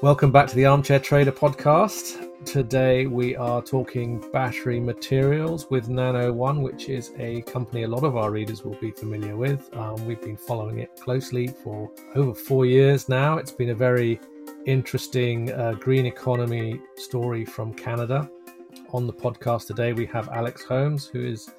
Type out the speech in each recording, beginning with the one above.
Welcome back to the Armchair Trader podcast. Today we are talking battery materials with Nano One, which is a company a lot of our readers will be familiar with. Um, we've been following it closely for over four years now. It's been a very interesting uh, green economy story from Canada. On the podcast today, we have Alex Holmes, who is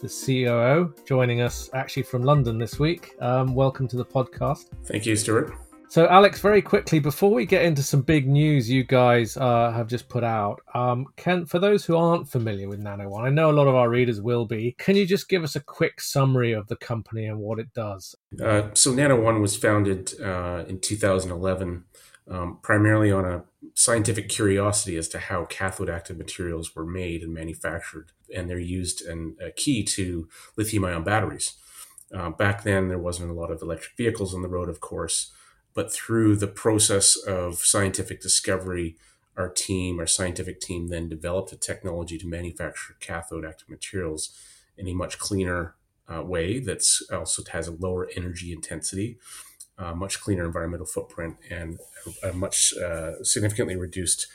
the COO, joining us actually from London this week. Um, welcome to the podcast. Thank you, Stuart. So, Alex, very quickly before we get into some big news you guys uh, have just put out, um, can for those who aren't familiar with Nano One, I know a lot of our readers will be. Can you just give us a quick summary of the company and what it does? Uh, so, Nano One was founded uh, in 2011, um, primarily on a scientific curiosity as to how cathode active materials were made and manufactured, and they're used and a key to lithium-ion batteries. Uh, back then, there wasn't a lot of electric vehicles on the road, of course but through the process of scientific discovery, our team, our scientific team, then developed a technology to manufacture cathode active materials in a much cleaner uh, way that's also has a lower energy intensity, uh, much cleaner environmental footprint, and a, much uh, significantly reduced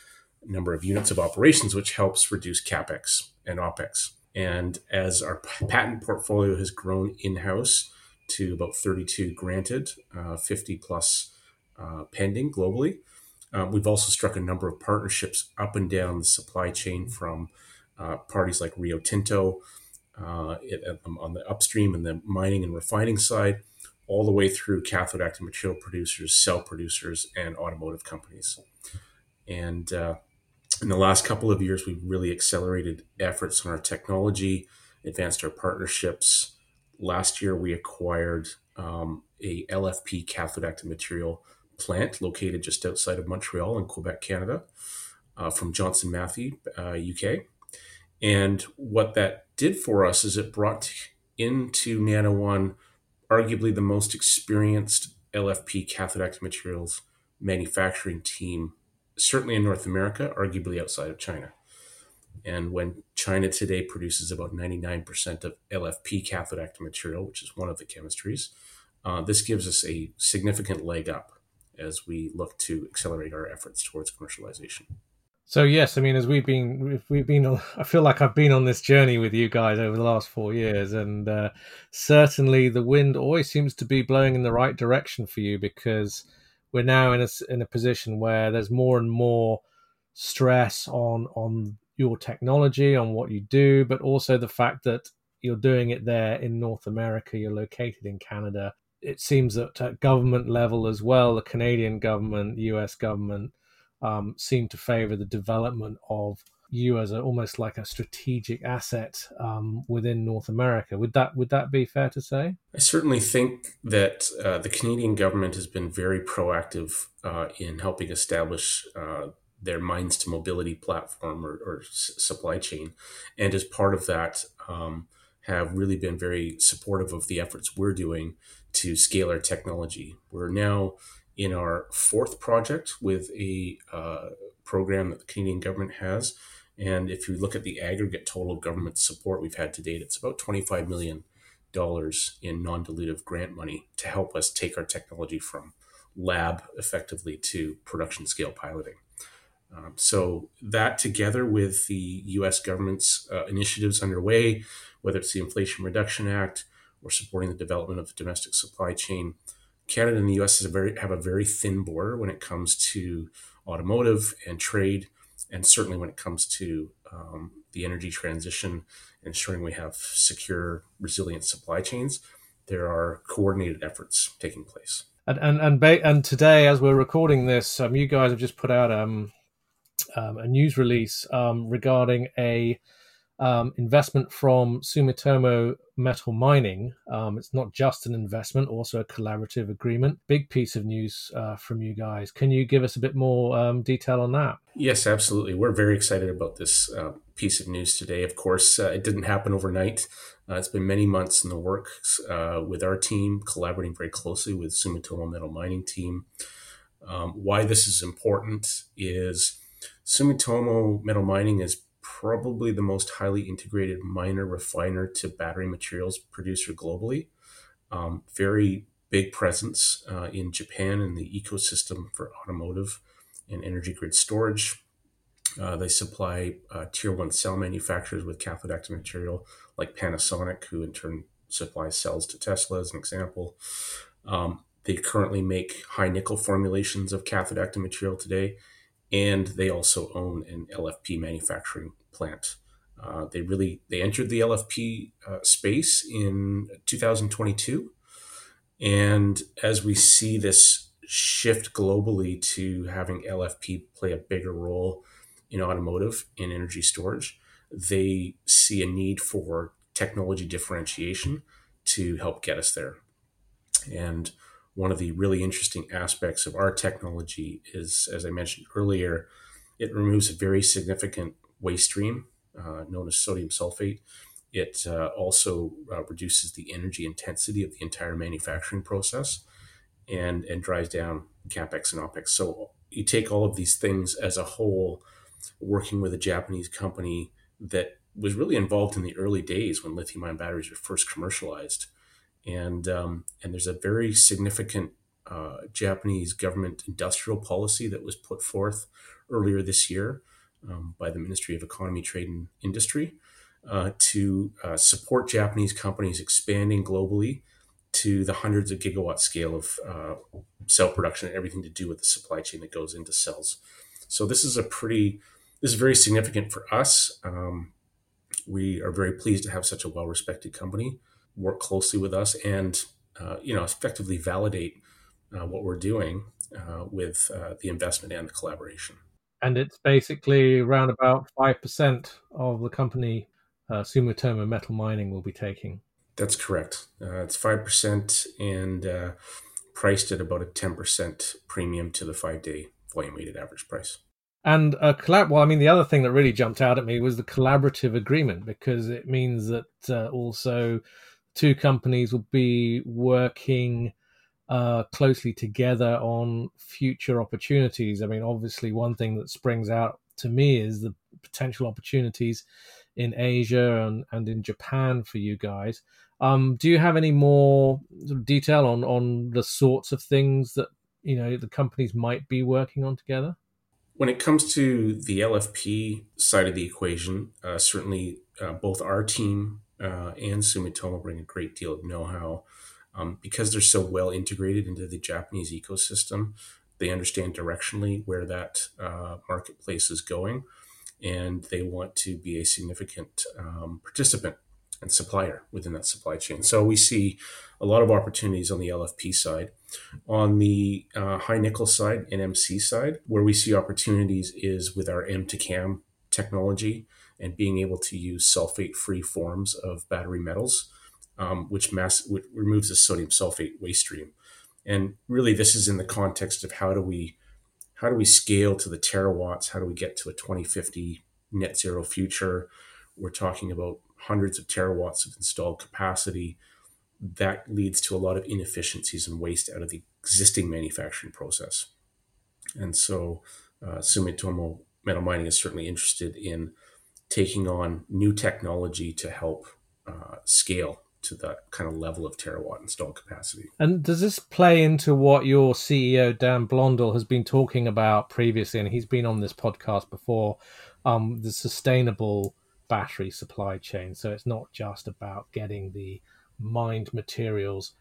number of units of operations, which helps reduce capex and opex. And as our patent portfolio has grown in house to about 32 granted, uh, 50 plus uh, pending globally. Um, we've also struck a number of partnerships up and down the supply chain from uh, parties like Rio Tinto uh, it, um, on the upstream and the mining and refining side, all the way through cathode active material producers, cell producers, and automotive companies. And uh, in the last couple of years, we've really accelerated efforts on our technology, advanced our partnerships. Last year, we acquired um, a LFP cathode active material plant located just outside of Montreal in Quebec, Canada, uh, from Johnson Matthey, uh, UK. And what that did for us is it brought into Nano One arguably the most experienced LFP cathode active materials manufacturing team, certainly in North America, arguably outside of China. And when China today produces about 99% of LFP cathode active material, which is one of the chemistries, uh, this gives us a significant leg up as we look to accelerate our efforts towards commercialization. So yes, I mean, as we've been, we've been, I feel like I've been on this journey with you guys over the last four years, and uh, certainly the wind always seems to be blowing in the right direction for you because we're now in a in a position where there's more and more stress on on your technology, on what you do, but also the fact that you're doing it there in North America, you're located in Canada, it seems that at government level as well, the Canadian government, US government, um, seem to favour the development of you as a, almost like a strategic asset um, within North America. Would that would that be fair to say? I certainly think that uh, the Canadian government has been very proactive uh, in helping establish. Uh, their mines to mobility platform or, or s- supply chain, and as part of that, um, have really been very supportive of the efforts we're doing to scale our technology. We're now in our fourth project with a uh, program that the Canadian government has. And if you look at the aggregate total government support we've had to date, it's about $25 million in non dilutive grant money to help us take our technology from lab effectively to production scale piloting. Um, so, that together with the US government's uh, initiatives underway, whether it's the Inflation Reduction Act, or supporting the development of the domestic supply chain. Canada and the US a very, have a very thin border when it comes to automotive and trade, and certainly when it comes to um, the energy transition, ensuring we have secure, resilient supply chains. There are coordinated efforts taking place. And and and, ba- and today, as we're recording this, um, you guys have just put out um, um, a news release um, regarding a um, investment from Sumitomo Metal Mining. Um, it's not just an investment, also a collaborative agreement. Big piece of news uh, from you guys. Can you give us a bit more um, detail on that? Yes, absolutely. We're very excited about this uh, piece of news today. Of course, uh, it didn't happen overnight. Uh, it's been many months in the works uh, with our team, collaborating very closely with Sumitomo Metal Mining team. Um, why this is important is Sumitomo Metal Mining is probably the most highly integrated miner refiner to battery materials producer globally. Um, very big presence uh, in Japan in the ecosystem for automotive and energy grid storage. Uh, they supply uh, tier one cell manufacturers with cathode active material, like Panasonic, who in turn supplies cells to Tesla, as an example. Um, they currently make high nickel formulations of cathode active material today, and they also own an LFP manufacturing plant. Uh, they really they entered the LFP uh, space in 2022, and as we see this shift globally to having LFP play a bigger role in automotive and energy storage, they see a need for technology differentiation to help get us there. And one of the really interesting aspects of our technology is, as I mentioned earlier, it removes a very significant waste stream uh, known as sodium sulfate. It uh, also uh, reduces the energy intensity of the entire manufacturing process and, and drives down capex and opex. So you take all of these things as a whole, working with a Japanese company that was really involved in the early days when lithium ion batteries were first commercialized and um, and there's a very significant uh, Japanese government industrial policy that was put forth earlier this year um, by the Ministry of Economy, Trade and Industry uh, to uh, support Japanese companies expanding globally to the hundreds of gigawatt scale of uh, cell production and everything to do with the supply chain that goes into cells. So this is a pretty this is very significant for us. Um, we are very pleased to have such a well respected company work closely with us and uh, you know effectively validate uh, what we're doing uh, with uh, the investment and the collaboration. And it's basically around about five percent of the company uh, Sumitomo Metal Mining will be taking. That's correct. Uh, it's five percent and priced at about a ten percent premium to the five-day volume weighted average price. And a collab. Well, I mean, the other thing that really jumped out at me was the collaborative agreement because it means that uh, also two companies will be working uh, closely together on future opportunities. I mean, obviously, one thing that springs out to me is the potential opportunities in Asia and, and in Japan for you guys. Um, do you have any more detail on, on the sorts of things that you know the companies might be working on together? When it comes to the LFP side of the equation, uh, certainly uh, both our team uh, and Sumitomo bring a great deal of know-how um, because they're so well integrated into the Japanese ecosystem. They understand directionally where that uh, marketplace is going, and they want to be a significant um, participant and supplier within that supply chain. So we see a lot of opportunities on the LFP side. On the uh, high nickel side, NMC side, where we see opportunities is with our M to CAM technology and being able to use sulfate free forms of battery metals, um, which, mass, which removes the sodium sulfate waste stream. And really, this is in the context of how do we how do we scale to the terawatts? How do we get to a 2050 net zero future? We're talking about hundreds of terawatts of installed capacity. That leads to a lot of inefficiencies and waste out of the existing manufacturing process. And so, uh, Sumitomo Metal Mining is certainly interested in taking on new technology to help uh, scale to that kind of level of terawatt installed capacity. And does this play into what your CEO Dan Blondal has been talking about previously? And he's been on this podcast before, um, the sustainable battery supply chain. So it's not just about getting the mined materials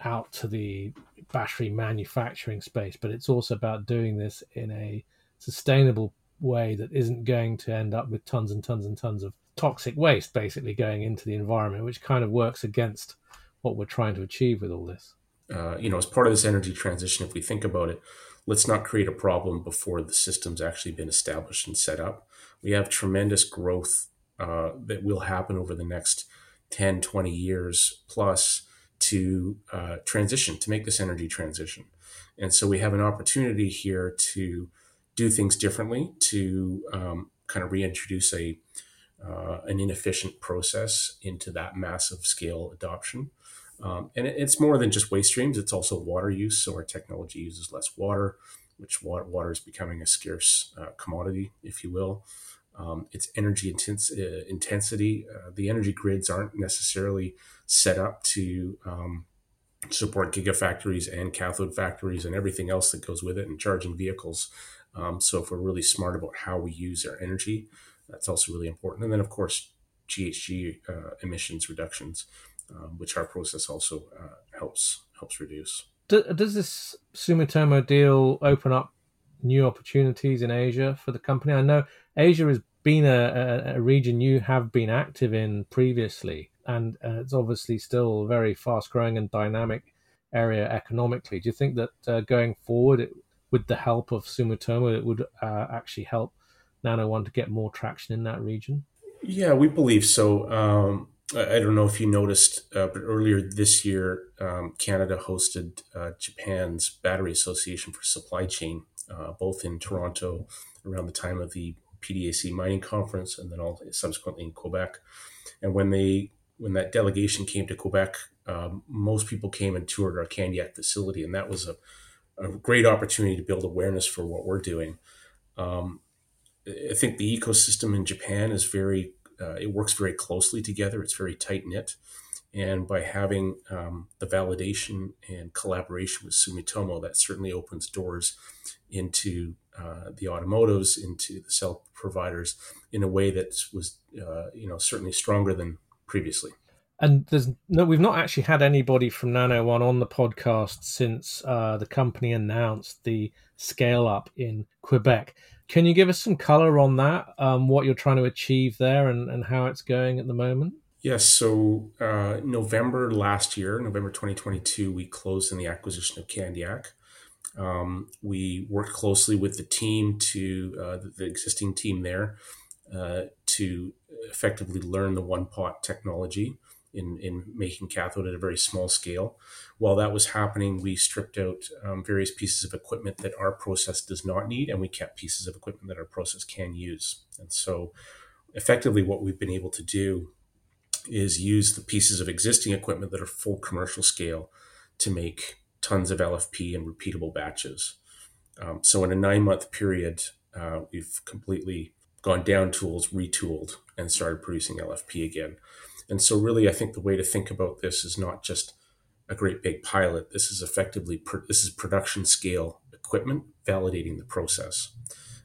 out to the battery manufacturing space, but it's also about doing this in a sustainable way that isn't going to end up with tons and tons and tons of toxic waste basically going into the environment, which kind of works against what we're trying to achieve with all this. Uh, you know, as part of this energy transition, if we think about it, let's not create a problem before the system's actually been established and set up. We have tremendous growth uh, that will happen over the next 10, 20 years plus to uh, transition, to make this energy transition. And so we have an opportunity here to do things differently to um, kind of reintroduce a uh, an inefficient process into that massive scale adoption. Um, and it, it's more than just waste streams; it's also water use. So our technology uses less water, which water, water is becoming a scarce uh, commodity, if you will. Um, it's energy uh, intensity. Uh, the energy grids aren't necessarily set up to um, support gigafactories and cathode factories and everything else that goes with it and charging vehicles. Um, so if we're really smart about how we use our energy, that's also really important. And then of course, GHG uh, emissions reductions, um, which our process also uh, helps helps reduce. Does this Sumitomo deal open up new opportunities in Asia for the company? I know Asia has been a, a, a region you have been active in previously and uh, it's obviously still a very fast growing and dynamic area economically. Do you think that uh, going forward, it, with the help of Sumitomo, it would uh, actually help Nano One to get more traction in that region? Yeah, we believe so. Um, I, don't know if you noticed, uh, but earlier this year, um, Canada hosted uh, Japan's Battery Association for Supply Chain, uh, both in Toronto around the time of the PDAC mining conference and then all subsequently in Quebec. And when they when that delegation came to Quebec, um, most people came and toured our Candiac facility, and that was a, a great opportunity to build awareness for what we're doing. Um, I think the ecosystem in Japan is very, uh, it works very closely together. It's very tight knit. And by having um, the validation and collaboration with Sumitomo, that certainly opens doors into uh, the automotives, into the cell providers in a way that was, uh, you know, certainly stronger than previously. And there's no, we've not actually had anybody from Nano One on the podcast since uh, the company announced the scale up in Quebec. Can you give us some color on that? Um, what you're trying to achieve there, and, and how it's going at the moment? Yes. So uh, November last year, November 2022, we closed in the acquisition of Candiac. Um, we worked closely with the team to uh, the, the, existing team there uh, to effectively learn the one pot technology in, in making cathode at a very small scale. While that was happening, we stripped out um, various pieces of equipment that our process does not need, and we kept pieces of equipment that our process can use. And so, effectively, what we've been able to do is use the pieces of existing equipment that are full commercial scale to make tons of LFP and repeatable batches. Um, so, in a nine month period, uh, we've completely gone down tools, retooled, and started producing LFP again. And so, really, I think the way to think about this is not just a great big pilot. This is effectively this is production scale equipment validating the process.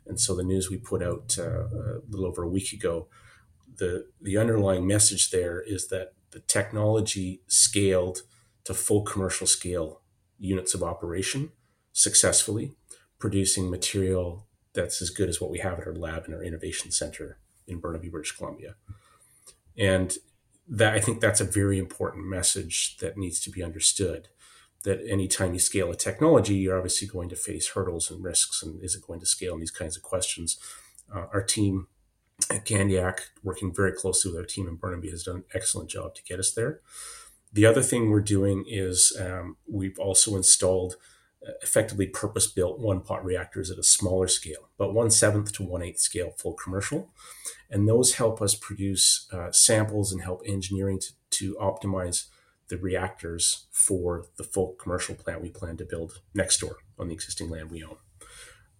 And so, the news we put out uh, a little over a week ago, the the underlying message there is that the technology scaled to full commercial scale units of operation successfully, producing material that's as good as what we have at our lab and our innovation center in Burnaby, British Columbia. And that I think that's a very important message that needs to be understood. That anytime you scale a technology, you're obviously going to face hurdles and risks, and is it going to scale? And these kinds of questions. Uh, our team at Candiac, working very closely with our team in Burnaby, has done an excellent job to get us there. The other thing we're doing is um, we've also installed effectively purpose built one pot reactors at a smaller scale, but one seventh to one eighth scale full commercial. And those help us produce uh, samples and help engineering to, to optimize the reactors for the full commercial plant we plan to build next door on the existing land we own.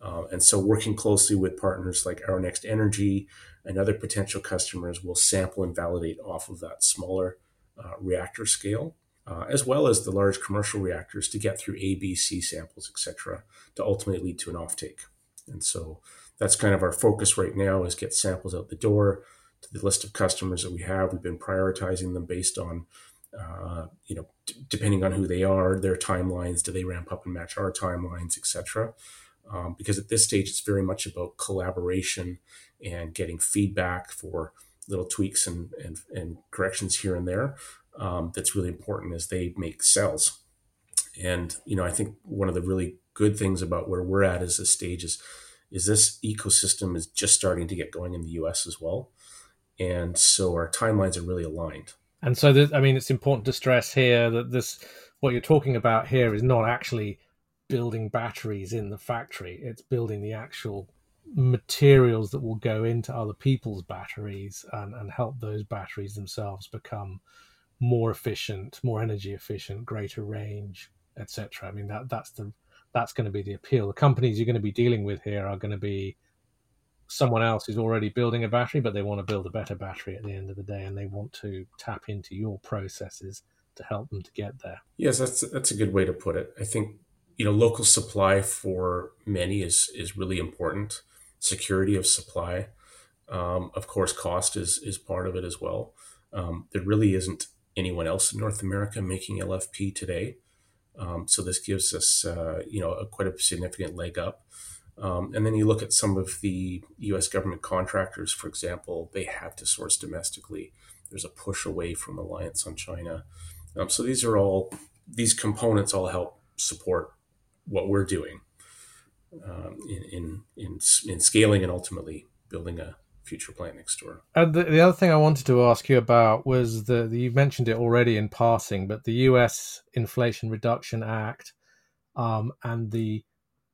Uh, and so, working closely with partners like Our Next Energy and other potential customers, will sample and validate off of that smaller uh, reactor scale uh, as well as the large commercial reactors to get through A, B, C samples, etc., to ultimately lead to an offtake. And so that's kind of our focus right now is get samples out the door to the list of customers that we have. We've been prioritizing them based on, uh, you know, d- depending on who they are, their timelines, do they ramp up and match our timelines, etc. Um, because at this stage, it's very much about collaboration and getting feedback for little tweaks and, and, and corrections here and there um, that's really important as they make cells. And you know, I think one of the really good things about where we're at as a stage is is this ecosystem is just starting to get going in the U.S. as well, and so our timelines are really aligned. And so, th- I mean, it's important to stress here that this what you're talking about here is not actually building batteries in the factory; it's building the actual materials that will go into other people's batteries and, and help those batteries themselves become more efficient, more energy efficient, greater range, etc. I mean that that's the that's going to be the appeal. The companies you're going to be dealing with here are going to be someone else who's already building a battery, but they want to build a better battery at the end of the day, and they want to tap into your processes to help them to get there. Yes, that's that's a good way to put it. I think you know local supply for many is is really important. Security of supply, um, of course, cost is is part of it as well. Um, there really isn't anyone else in North America making LFP today, um, so this gives us uh, you know a, quite a significant leg up. Um, and then you look at some of the U.S. government contractors, for example, they have to source domestically. There's a push away from reliance on China. Um, so these are all these components all help support what we're doing um, in, in, in in scaling and ultimately building a future plant next door. And the, the other thing I wanted to ask you about was the, the you mentioned it already in passing, but the U.S. Inflation Reduction Act um, and the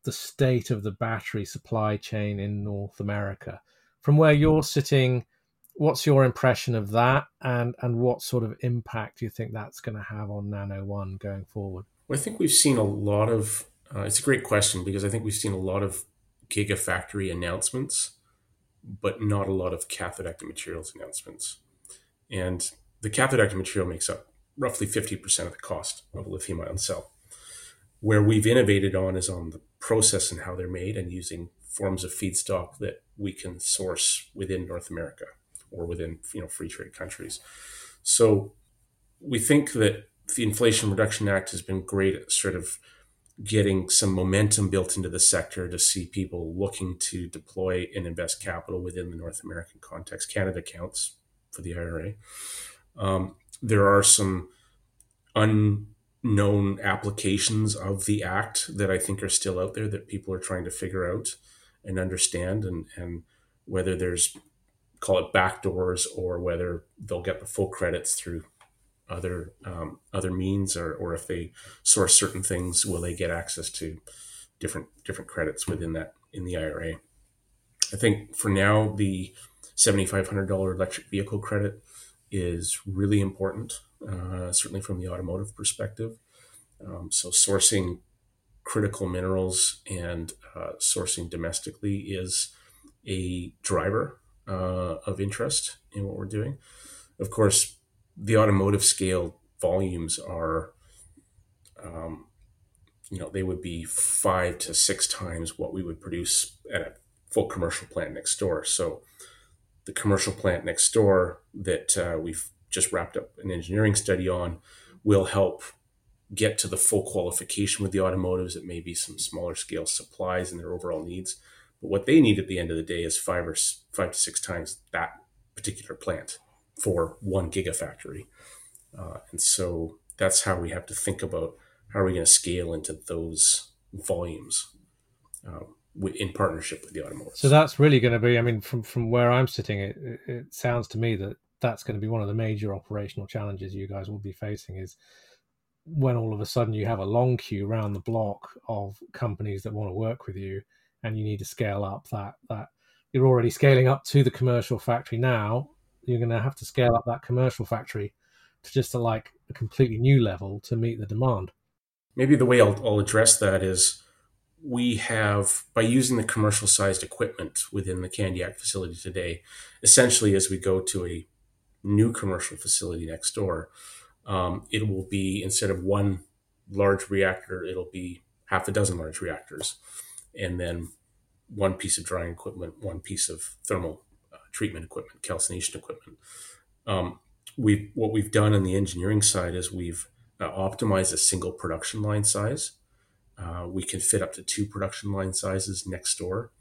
the state of the battery supply chain in North America. From where you're sitting, what's your impression of that, and and what sort of impact do you think that's going to have on Nano One going forward? Well, I think we've seen a lot of. Uh, it's a great question because I think we've seen a lot of gigafactory announcements but not a lot of cathode active materials announcements. And the cathode active material makes up roughly 50% of the cost of a lithium ion cell. Where we've innovated on is on the process and how they're made and using forms of feedstock that we can source within North America or within you know free trade countries. So we think that the Inflation Reduction Act has been great at sort of getting some momentum built into the sector to see people looking to deploy and invest capital within the North American context. Canada counts for the IRA. Um, there are some unknown applications of the act that I think are still out there that people are trying to figure out and understand, and, and whether there's call it backdoors or whether they'll get the full credits through other um, other means, or or if they source certain things, will they get access to different different credits within that in the IRA? I think for now the seventy five hundred dollar electric vehicle credit is really important, uh, certainly from the automotive perspective. Um, so sourcing critical minerals and uh, sourcing domestically is a driver uh, of interest in what we're doing. Of course, the automotive scale volumes are, um, you know, they would be five to six times what we would produce at a full commercial plant next door. So the commercial plant next door that uh, we've just wrapped up an engineering study on will help get to the full qualification with the automotives. It may be some smaller scale supplies and their overall needs. But what they need at the end of the day is five or five to six times that particular plant for one gigafactory. Uh, and so that's how we have to think about how are we going to scale into those volumes uh, in partnership with the automotive. So that's really going to be, I mean, from, from where I'm sitting, it, it sounds to me that that's going to be one of the major operational challenges you guys will be facing is when all of a sudden you have a long queue around the block of companies that want to work with you and you need to scale up that that you're already scaling up to the commercial factory now you're going to have to scale up that commercial factory to just a, like a completely new level to meet the demand. Maybe the way I'll, I'll address that is we have by using the commercial sized equipment within the Candiac facility today, essentially as we go to a new commercial facility next door, um, it will be instead of one large reactor, it'll be half a dozen large reactors, and then one piece of drying equipment, one piece of thermal treatment equipment, calcination equipment. Um, we what we've done on the engineering side is we've uh, optimized a single production line size. Uh, we can fit up to two production line sizes next door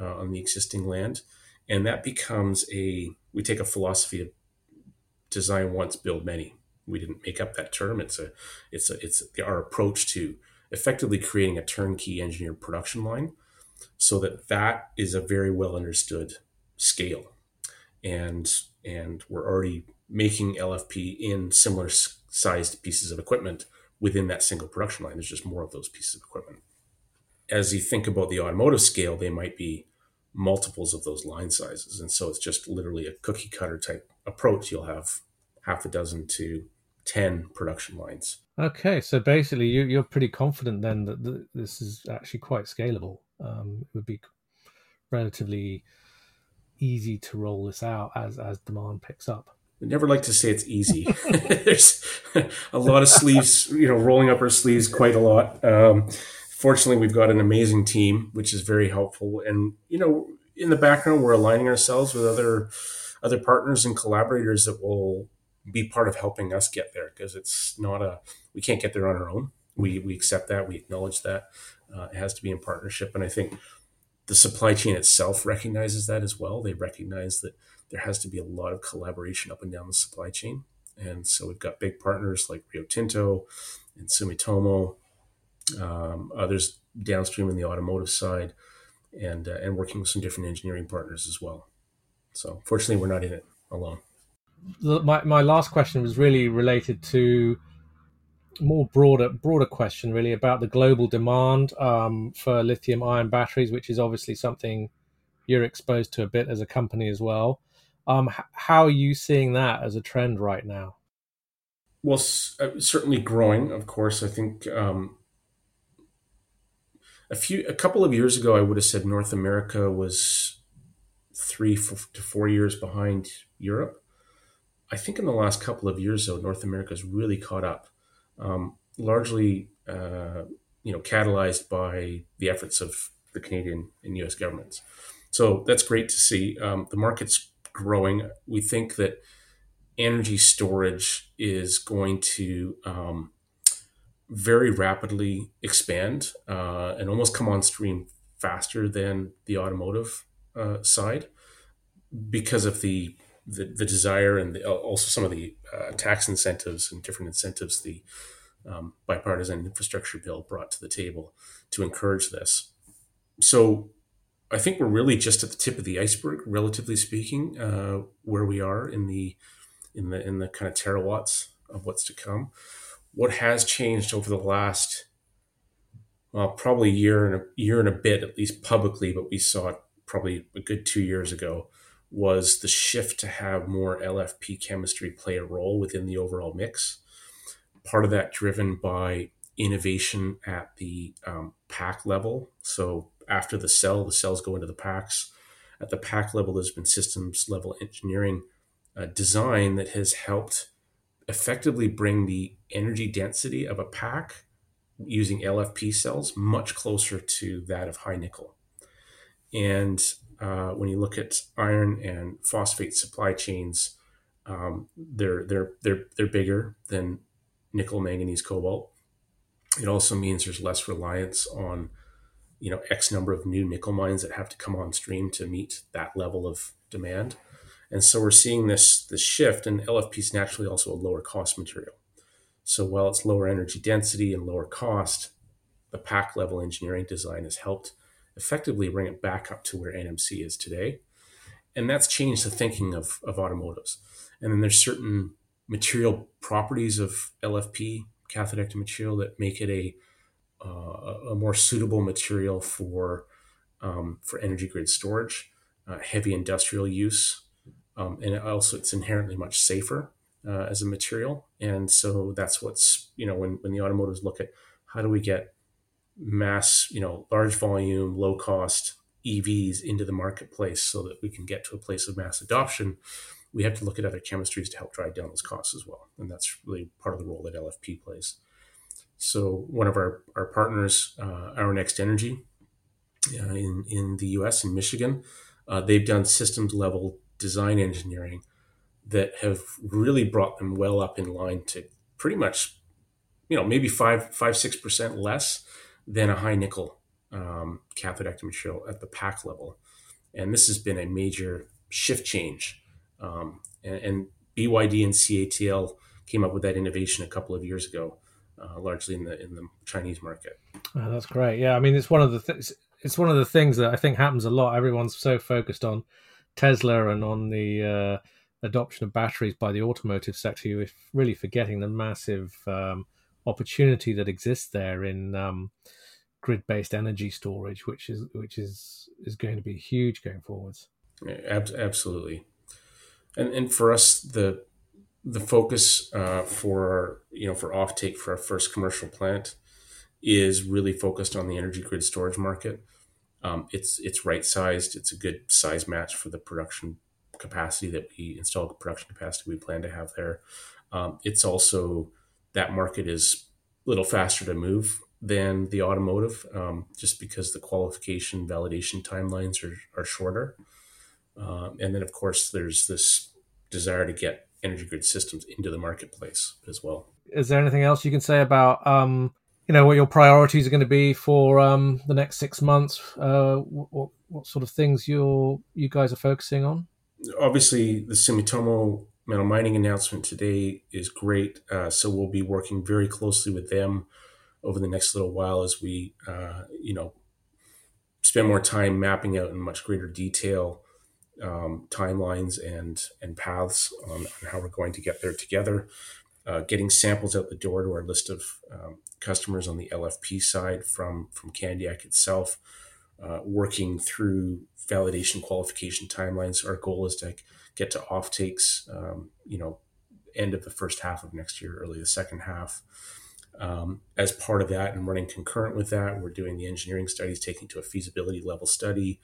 uh, on the existing land, and that becomes a we take a philosophy of design once, build many. We didn't make up that term. It's a it's a it's our approach to effectively creating a turnkey engineered production line, so that that is a very well understood scale and and we're already making LFP in similar sized pieces of equipment within that single production line. There's just more of those pieces of equipment. As you think about the automotive scale, they might be multiples of those line sizes. And so it's just literally a cookie cutter type approach. You'll have half a dozen to 10 production lines. Okay. So basically, you, are pretty confident then that this is actually quite scalable. Um, it would be relatively easy to roll this out as as demand picks up. we never like to say it's easy. There's a lot of sleeves, you know, rolling up our sleeves quite a lot. Um, fortunately, we've got an amazing team, which is very helpful. And you know, in the background, we're aligning ourselves with other other partners and collaborators that will be part of helping us get there because it's not a we can't get there on our own. We we accept that, we acknowledge that. Uh, it has to be in partnership, and I think the supply chain itself recognizes that as well. They recognize that there has to be a lot of collaboration up and down the supply chain. And so we've got big partners like Rio Tinto and Sumitomo, um, others downstream in the automotive side, and uh, and working with some different engineering partners as well. So fortunately, we're not in it alone. My my last question was really related to more broader broader question really about the global demand um, for lithium ion batteries, which is obviously something you're exposed to a bit as a company as well. Um, how are you seeing that as a trend right now? Well, uh, certainly growing. Of course, I think um, a few, a couple of years ago, I would have said North America was three to four years behind Europe. I think in the last couple of years, though, North America has really caught up, um, largely, uh, you know, catalyzed by the efforts of the Canadian and U.S. governments. So that's great to see. Um, the market's growing. We think that energy storage is going to um, very rapidly expand uh, and almost come on stream faster than the automotive uh, side because of the, the, the desire and the, also some of the uh, tax incentives and different incentives the um, bipartisan infrastructure bill brought to the table to encourage this. So I think we're really just at the tip of the iceberg, relatively speaking, uh, where we are in the in the in the kind of terawatts of what's to come. What has changed over the last, well, probably year and a year and a bit, at least publicly, but we saw it probably a good two years ago, was the shift to have more LFP chemistry play a role within the overall mix. Part of that driven by innovation at the um, pack level. So after the cell, the cells go into the packs. At the pack level, there's been systems level engineering uh, design that has helped effectively bring the energy density of a pack using LFP cells much closer to that of high nickel. And uh, when you look at iron and phosphate supply chains, um, they're they're they're they're bigger than nickel, manganese, cobalt. It also means there's less reliance on you know x number of new nickel mines that have to come on stream to meet that level of demand and so we're seeing this this shift and lfp is naturally also a lower cost material so while it's lower energy density and lower cost the pack level engineering design has helped effectively bring it back up to where nmc is today and that's changed the thinking of, of automotives and then there's certain material properties of lfp cathode material that make it a uh, a more suitable material for um, for energy grid storage, uh, heavy industrial use, um, and also it's inherently much safer uh, as a material. And so that's what's you know when when the automotives look at how do we get mass you know large volume low cost EVs into the marketplace so that we can get to a place of mass adoption. We have to look at other chemistries to help drive down those costs as well, and that's really part of the role that LFP plays. So one of our, our partners, uh, Our Next Energy, uh, in in the U.S. in Michigan, uh, they've done systems level design engineering that have really brought them well up in line to pretty much, you know, maybe five five six percent less than a high nickel um, material at the pack level, and this has been a major shift change. Um, and, and BYD and CATL came up with that innovation a couple of years ago uh, largely in the in the Chinese market. Oh, that's great. Yeah, I mean, it's one of the things. It's one of the things that I think happens a lot. Everyone's so focused on Tesla and on the uh, adoption of batteries by the automotive sector, you're really forgetting the massive um, opportunity that exists there in um, grid-based energy storage, which is which is is going to be huge going forwards. Yeah, absolutely, and and for us, the the focus uh, for you know for offtake for our first commercial plant is really focused on the energy grid storage market. Um, it's it's right sized. It's a good size match for the production capacity that we install production capacity we plan to have there. Um, it's also that market is a little faster to move than the automotive, um, just because the qualification validation timelines are, are shorter. Um, and then, of course, there's this desire to get energy grid systems into the marketplace as well. Is there anything else you can say about, um, you know, what your priorities are going to be for um, the next six months? Uh, what, what sort of things you're you guys are focusing on? Obviously, the Sumitomo metal mining announcement today is great. Uh, so we'll be working very closely with them over the next little while as we, uh, you know, spend more time mapping out in much greater detail um, timelines and and paths on, on, how we're going to get there together. Uh, getting samples out the door to our list of um, customers on the LFP side from from Candiac itself. Uh, working through validation qualification timelines. Our goal is to get to off takes, um, you know, end of the first half of next year, early the second half. Um, as part of that and running concurrent with that, we're doing the engineering studies, taking to a feasibility level study.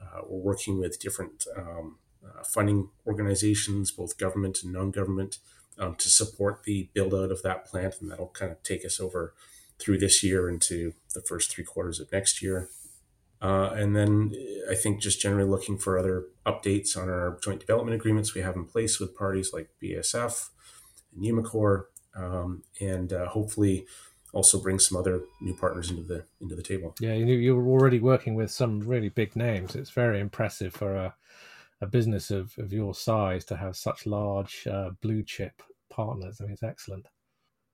Uh, we're working with different um, uh, funding organizations, both government and non government, um, to support the build out of that plant. And that'll kind of take us over through this year into the first three quarters of next year. Uh, and then I think just generally looking for other updates on our joint development agreements we have in place with parties like BASF and Umicore, um, and uh, hopefully also bring some other new partners into the into the table. Yeah, you you're already working with some really big names. It's very impressive for a a business of, of your size to have such large uh, blue chip partners. I mean, it's excellent.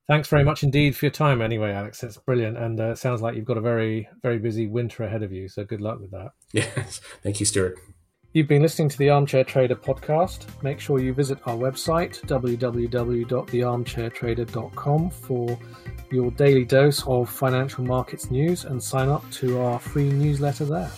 Thanks very much indeed for your time, anyway, Alex. It's brilliant, and uh, it sounds like you've got a very, very busy winter ahead of you. So good luck with that. Yes, thank you, Stuart. You've been listening to the Armchair Trader podcast. Make sure you visit our website, www.thearmchairtrader.com, for your daily dose of financial markets news and sign up to our free newsletter there.